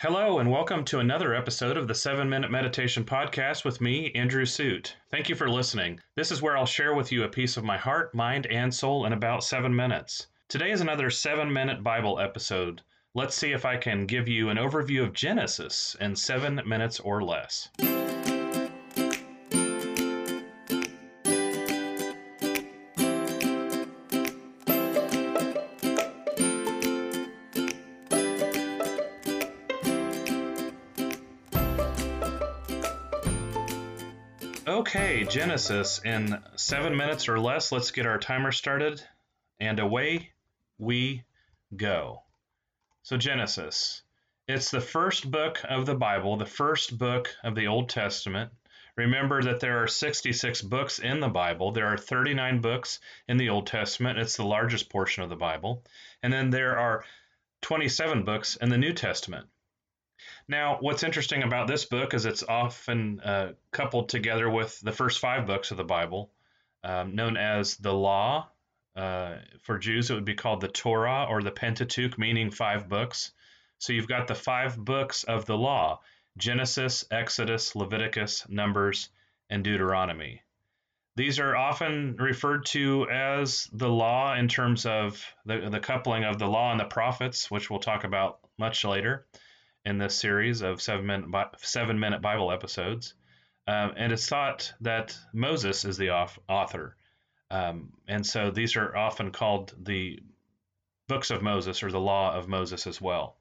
Hello, and welcome to another episode of the 7 Minute Meditation Podcast with me, Andrew Suit. Thank you for listening. This is where I'll share with you a piece of my heart, mind, and soul in about 7 minutes. Today is another 7 minute Bible episode. Let's see if I can give you an overview of Genesis in 7 minutes or less. Okay, Genesis. In seven minutes or less, let's get our timer started. And away we go. So, Genesis. It's the first book of the Bible, the first book of the Old Testament. Remember that there are 66 books in the Bible. There are 39 books in the Old Testament. It's the largest portion of the Bible. And then there are 27 books in the New Testament. Now, what's interesting about this book is it's often uh, coupled together with the first five books of the Bible, um, known as the Law. Uh, for Jews, it would be called the Torah or the Pentateuch, meaning five books. So you've got the five books of the Law Genesis, Exodus, Leviticus, Numbers, and Deuteronomy. These are often referred to as the law in terms of the, the coupling of the law and the prophets, which we'll talk about much later in this series of seven minute, seven minute Bible episodes. Um, and it's thought that Moses is the author. Um, and so these are often called the books of Moses or the law of Moses as well.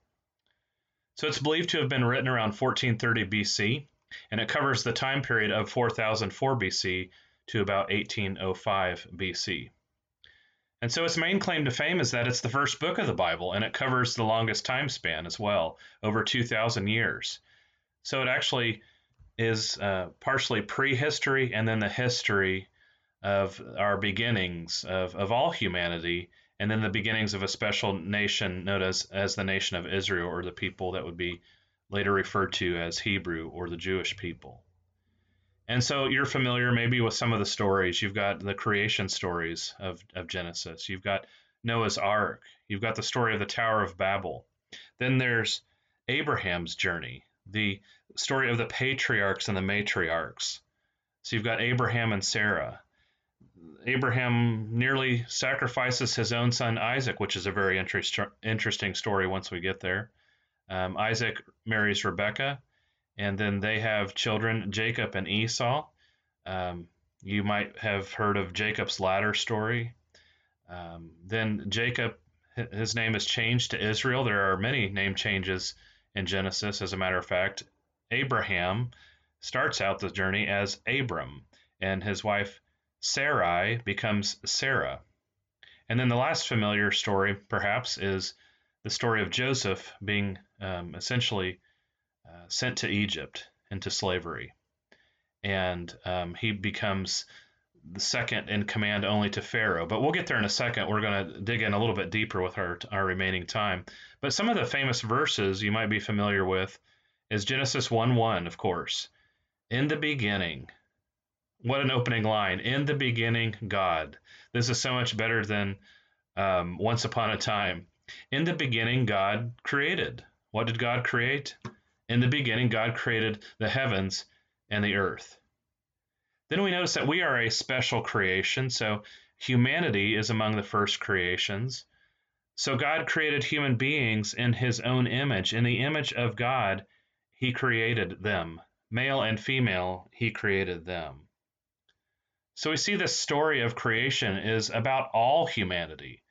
So it's believed to have been written around 1430 BC, and it covers the time period of 4004 BC to about 1805 BC. And so its main claim to fame is that it's the first book of the Bible and it covers the longest time span as well, over 2,000 years. So it actually is uh, partially prehistory and then the history of our beginnings of, of all humanity and then the beginnings of a special nation known as, as the nation of Israel or the people that would be later referred to as Hebrew or the Jewish people. And so you're familiar maybe with some of the stories. You've got the creation stories of, of Genesis. You've got Noah's Ark. You've got the story of the Tower of Babel. Then there's Abraham's journey, the story of the patriarchs and the matriarchs. So you've got Abraham and Sarah. Abraham nearly sacrifices his own son Isaac, which is a very interest, interesting story once we get there. Um, Isaac marries Rebekah and then they have children, Jacob and Esau. Um, you might have heard of Jacob's ladder story. Um, then Jacob, his name is changed to Israel. There are many name changes in Genesis, as a matter of fact. Abraham starts out the journey as Abram, and his wife Sarai becomes Sarah. And then the last familiar story, perhaps, is the story of Joseph being um, essentially sent to Egypt into slavery. And um, he becomes the second in command only to Pharaoh. But we'll get there in a second. We're going to dig in a little bit deeper with our, our remaining time. But some of the famous verses you might be familiar with is Genesis 1 1, of course. In the beginning, what an opening line. In the beginning, God. This is so much better than um, once upon a time. In the beginning, God created. What did God create? In the beginning, God created the heavens and the earth. Then we notice that we are a special creation, so humanity is among the first creations. So God created human beings in his own image. In the image of God, he created them. Male and female, he created them. So we see this story of creation is about all humanity.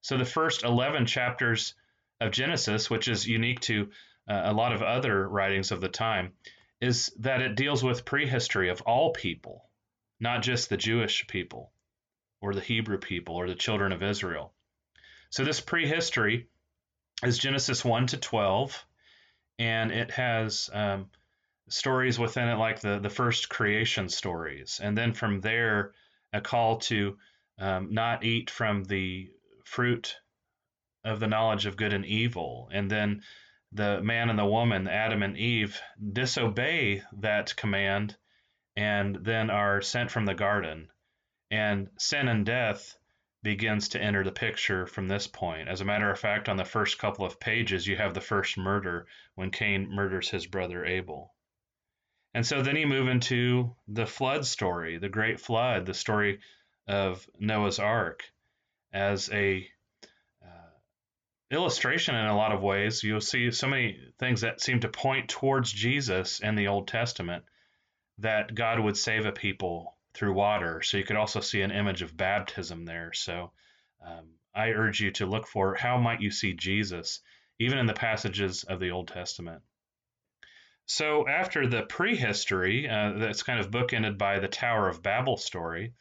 So the first 11 chapters of Genesis, which is unique to uh, a lot of other writings of the time, is that it deals with prehistory of all people, not just the Jewish people or the Hebrew people or the children of Israel. So this prehistory is Genesis 1 to 12, and it has um, stories within it like the, the first creation stories. And then from there, a call to um, not eat from the fruit of the knowledge of good and evil. And then the man and the woman, Adam and Eve, disobey that command and then are sent from the garden. And sin and death begins to enter the picture from this point. As a matter of fact, on the first couple of pages, you have the first murder when Cain murders his brother Abel. And so then you move into the flood story, the great flood, the story of Noah's Ark, as a illustration in a lot of ways. You'll see so many things that seem to point towards Jesus in the Old Testament that God would save a people through water. So you could also see an image of baptism there. So um, I urge you to look for how might you see Jesus even in the passages of the Old Testament. So, after the prehistory, uh, that's kind of bookended by the Tower of Babel story,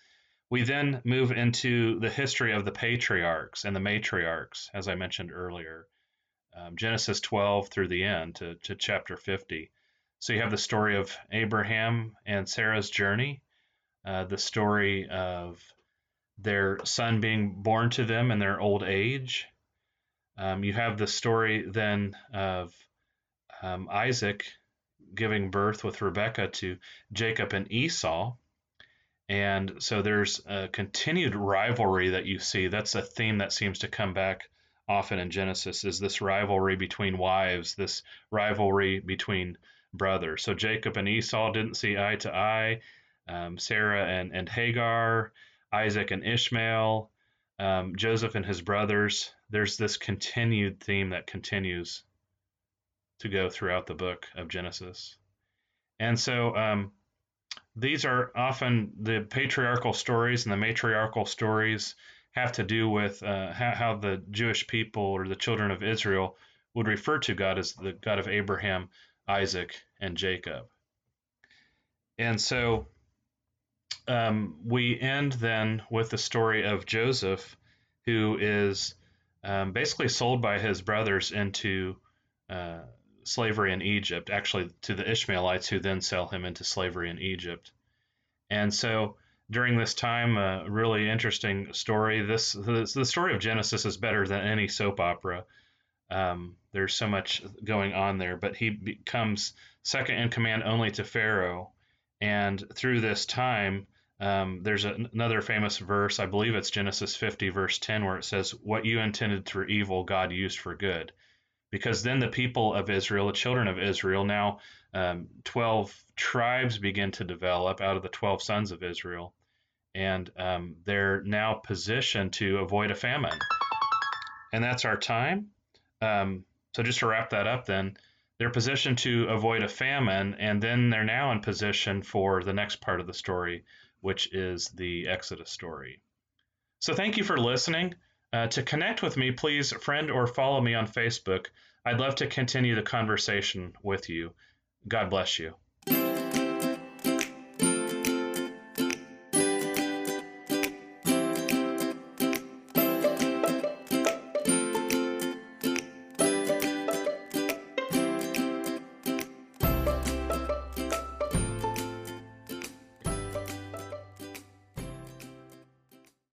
we then move into the history of the patriarchs and the matriarchs, as I mentioned earlier, um, Genesis 12 through the end to, to chapter 50. So, you have the story of Abraham and Sarah's journey, uh, the story of their son being born to them in their old age. Um, you have the story then of um, Isaac giving birth with Rebekah to Jacob and Esau. And so there's a continued rivalry that you see. That's a theme that seems to come back often in Genesis is this rivalry between wives, this rivalry between brothers. So Jacob and Esau didn't see eye to eye. Um, Sarah and, and Hagar, Isaac and Ishmael, um, Joseph and his brothers. There's this continued theme that continues to go throughout the book of Genesis. And so um, these are often the patriarchal stories and the matriarchal stories have to do with uh, how, how, the Jewish people or the children of Israel would refer to God as the God of Abraham, Isaac, and Jacob. And so um, we end then with the story of Joseph, who is um, basically sold by his brothers into uh, slavery in Egypt, actually to the Ishmaelites who then sell him into slavery in Egypt. And so during this time, a really interesting story. This the, the story of Genesis is better than any soap opera. Um, there's so much going on there, but he becomes second in command only to Pharaoh. And through this time, um, there's a, another famous verse, I believe it's Genesis 50, verse 10, where it says, What you intended for evil, God used for good because then the people of Israel, the children of Israel, now um, 12 tribes begin to develop out of the 12 sons of Israel. And um, they're now positioned to avoid a famine. And that's our time. Um, so, just to wrap that up, then, they're positioned to avoid a famine, and then they're now in position for the next part of the story, which is the Exodus story. So, thank you for listening. Uh, to connect with me, please friend or follow me on Facebook. I'd love to continue the conversation with you. God bless you.